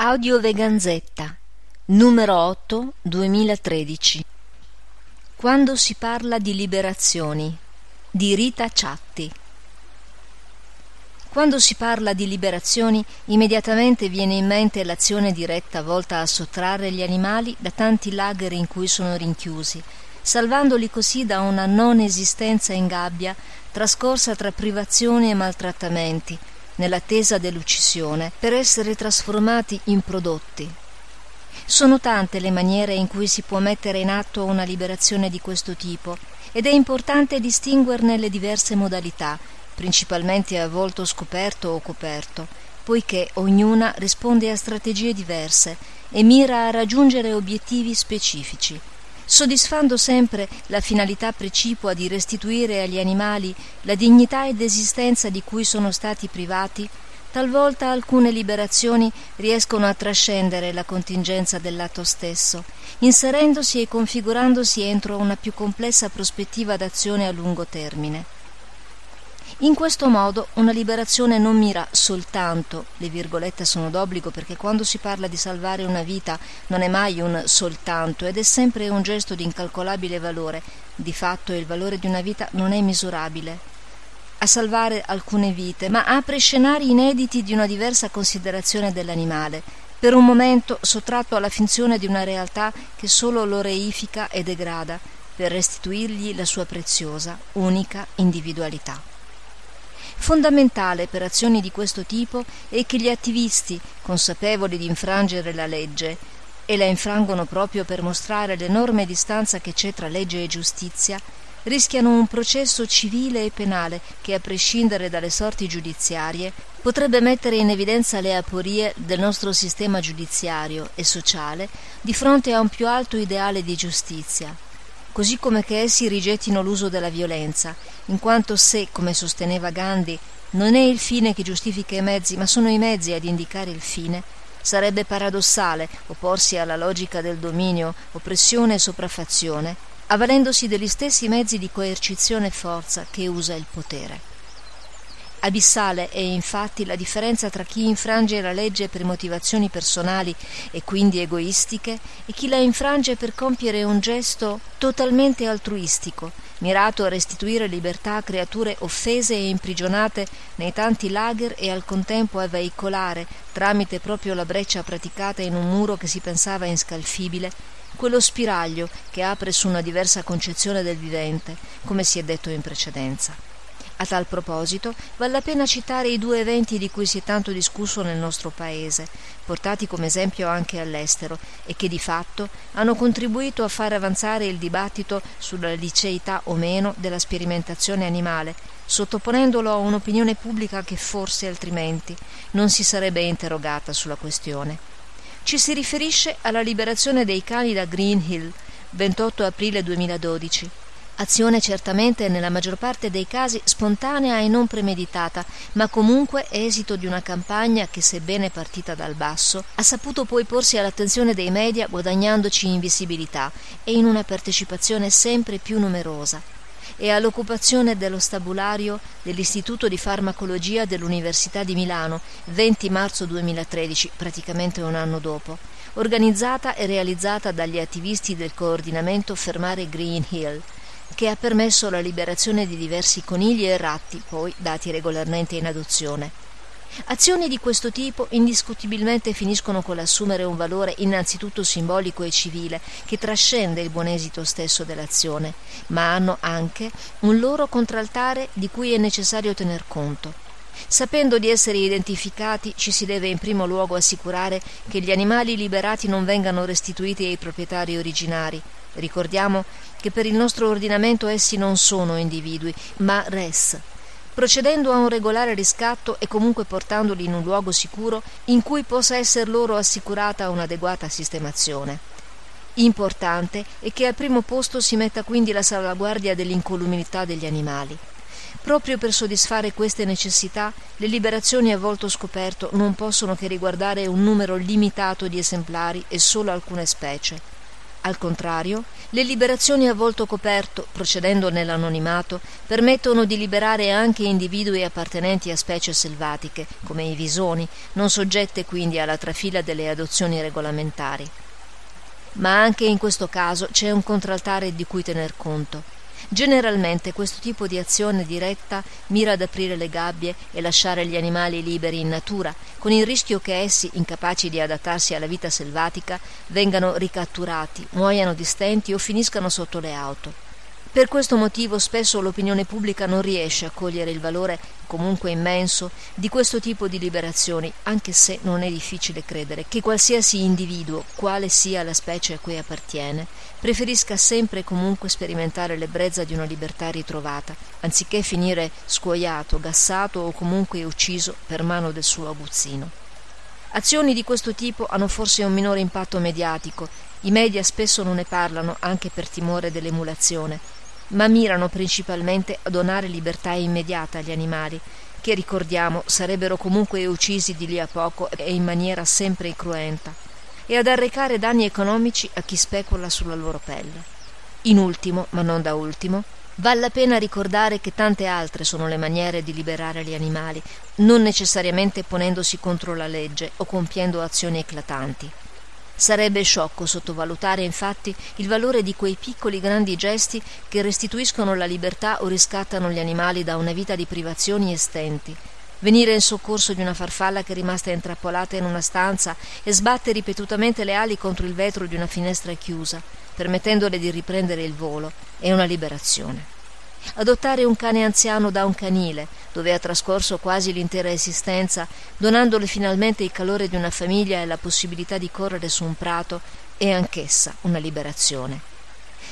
Audio Veganzetta, numero 8, 2013. Quando si parla di liberazioni, di Rita Ciatti. Quando si parla di liberazioni, immediatamente viene in mente l'azione diretta volta a sottrarre gli animali da tanti lager in cui sono rinchiusi, salvandoli così da una non esistenza in gabbia trascorsa tra privazioni e maltrattamenti, nell'attesa dell'uccisione, per essere trasformati in prodotti. Sono tante le maniere in cui si può mettere in atto una liberazione di questo tipo ed è importante distinguerne le diverse modalità, principalmente a volto scoperto o coperto, poiché ognuna risponde a strategie diverse e mira a raggiungere obiettivi specifici soddisfando sempre la finalità precipua di restituire agli animali la dignità ed esistenza di cui sono stati privati, talvolta alcune liberazioni riescono a trascendere la contingenza dell'atto stesso, inserendosi e configurandosi entro una più complessa prospettiva d'azione a lungo termine. In questo modo una liberazione non mira soltanto, le virgolette sono d'obbligo perché quando si parla di salvare una vita non è mai un soltanto ed è sempre un gesto di incalcolabile valore, di fatto il valore di una vita non è misurabile, a salvare alcune vite, ma apre scenari inediti di una diversa considerazione dell'animale, per un momento sottratto alla finzione di una realtà che solo lo reifica e degrada, per restituirgli la sua preziosa, unica individualità. Fondamentale per azioni di questo tipo è che gli attivisti, consapevoli di infrangere la legge, e la infrangono proprio per mostrare l'enorme distanza che c'è tra legge e giustizia, rischiano un processo civile e penale che, a prescindere dalle sorti giudiziarie, potrebbe mettere in evidenza le aporie del nostro sistema giudiziario e sociale di fronte a un più alto ideale di giustizia, così come che essi rigettino l'uso della violenza, in quanto se, come sosteneva Gandhi, non è il fine che giustifica i mezzi, ma sono i mezzi ad indicare il fine, sarebbe paradossale opporsi alla logica del dominio, oppressione e sopraffazione, avvalendosi degli stessi mezzi di coercizione e forza che usa il potere. Abissale è infatti la differenza tra chi infrange la legge per motivazioni personali e quindi egoistiche e chi la infrange per compiere un gesto totalmente altruistico, mirato a restituire libertà a creature offese e imprigionate nei tanti lager e al contempo a veicolare, tramite proprio la breccia praticata in un muro che si pensava inscalfibile, quello spiraglio che apre su una diversa concezione del vivente, come si è detto in precedenza. A tal proposito vale la pena citare i due eventi di cui si è tanto discusso nel nostro paese, portati come esempio anche all'estero e che di fatto hanno contribuito a far avanzare il dibattito sulla liceità o meno della sperimentazione animale, sottoponendolo a un'opinione pubblica che forse altrimenti non si sarebbe interrogata sulla questione. Ci si riferisce alla liberazione dei cani da Green Hill, 28 aprile 2012 azione certamente nella maggior parte dei casi spontanea e non premeditata, ma comunque esito di una campagna che, sebbene partita dal basso, ha saputo poi porsi all'attenzione dei media guadagnandoci in visibilità e in una partecipazione sempre più numerosa. E all'occupazione dello stabulario dell'Istituto di Farmacologia dell'Università di Milano 20 marzo 2013, praticamente un anno dopo, organizzata e realizzata dagli attivisti del coordinamento Fermare Green Hill, che ha permesso la liberazione di diversi conigli e ratti, poi dati regolarmente in adozione. Azioni di questo tipo indiscutibilmente finiscono con l'assumere un valore innanzitutto simbolico e civile che trascende il buon esito stesso dell'azione, ma hanno anche un loro contraltare di cui è necessario tener conto. Sapendo di essere identificati, ci si deve in primo luogo assicurare che gli animali liberati non vengano restituiti ai proprietari originari, Ricordiamo che per il nostro ordinamento essi non sono individui, ma res, procedendo a un regolare riscatto e comunque portandoli in un luogo sicuro in cui possa essere loro assicurata un'adeguata sistemazione. Importante è che al primo posto si metta quindi la salvaguardia dell'incolumità degli animali. Proprio per soddisfare queste necessità, le liberazioni a volto scoperto non possono che riguardare un numero limitato di esemplari e solo alcune specie. Al contrario, le liberazioni a volto coperto, procedendo nell'anonimato, permettono di liberare anche individui appartenenti a specie selvatiche, come i visoni, non soggette quindi alla trafila delle adozioni regolamentari. Ma anche in questo caso c'è un contraltare di cui tener conto. Generalmente questo tipo di azione diretta mira ad aprire le gabbie e lasciare gli animali liberi in natura, con il rischio che essi, incapaci di adattarsi alla vita selvatica, vengano ricatturati, muoiano di stenti o finiscano sotto le auto. Per questo motivo spesso l'opinione pubblica non riesce a cogliere il valore, comunque immenso, di questo tipo di liberazioni, anche se non è difficile credere che qualsiasi individuo, quale sia la specie a cui appartiene, preferisca sempre e comunque sperimentare l'ebbrezza di una libertà ritrovata, anziché finire scuoiato, gassato o comunque ucciso per mano del suo aguzzino. Azioni di questo tipo hanno forse un minore impatto mediatico, i media spesso non ne parlano anche per timore dell'emulazione, ma mirano principalmente a donare libertà immediata agli animali, che ricordiamo sarebbero comunque uccisi di lì a poco e in maniera sempre cruenta, e ad arrecare danni economici a chi specula sulla loro pelle. In ultimo, ma non da ultimo, vale la pena ricordare che tante altre sono le maniere di liberare gli animali, non necessariamente ponendosi contro la legge o compiendo azioni eclatanti. Sarebbe sciocco sottovalutare infatti il valore di quei piccoli grandi gesti che restituiscono la libertà o riscattano gli animali da una vita di privazioni e stenti. Venire in soccorso di una farfalla che è rimasta intrappolata in una stanza e sbatte ripetutamente le ali contro il vetro di una finestra chiusa, permettendole di riprendere il volo, è una liberazione adottare un cane anziano da un canile, dove ha trascorso quasi l'intera esistenza, donandole finalmente il calore di una famiglia e la possibilità di correre su un prato, è anch'essa una liberazione.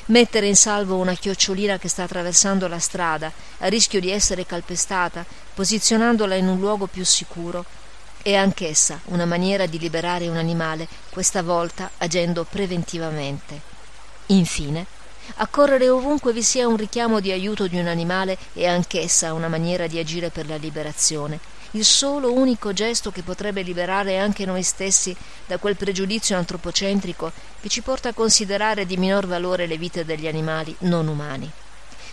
Mettere in salvo una chiocciolina che sta attraversando la strada, a rischio di essere calpestata, posizionandola in un luogo più sicuro, è anch'essa una maniera di liberare un animale, questa volta agendo preventivamente. Infine, Accorrere ovunque vi sia un richiamo di aiuto di un animale è anch'essa una maniera di agire per la liberazione, il solo unico gesto che potrebbe liberare anche noi stessi da quel pregiudizio antropocentrico che ci porta a considerare di minor valore le vite degli animali non umani.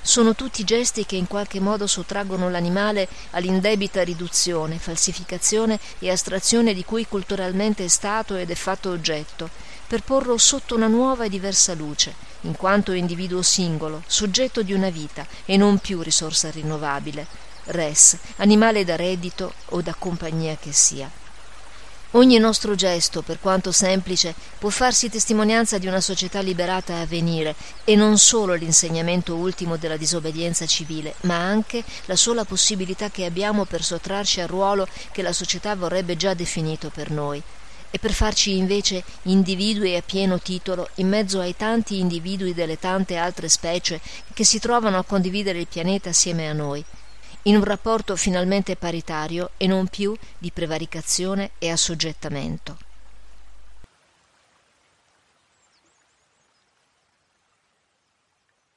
Sono tutti gesti che in qualche modo sottraggono l'animale all'indebita riduzione, falsificazione e astrazione di cui culturalmente è stato ed è fatto oggetto, per porlo sotto una nuova e diversa luce, in quanto individuo singolo, soggetto di una vita e non più risorsa rinnovabile, res, animale da reddito o da compagnia che sia. Ogni nostro gesto, per quanto semplice, può farsi testimonianza di una società liberata a venire e non solo l'insegnamento ultimo della disobbedienza civile, ma anche la sola possibilità che abbiamo per sottrarci al ruolo che la società vorrebbe già definito per noi, e per farci invece individui a pieno titolo in mezzo ai tanti individui delle tante altre specie che si trovano a condividere il pianeta assieme a noi, in un rapporto finalmente paritario e non più di prevaricazione e assoggettamento.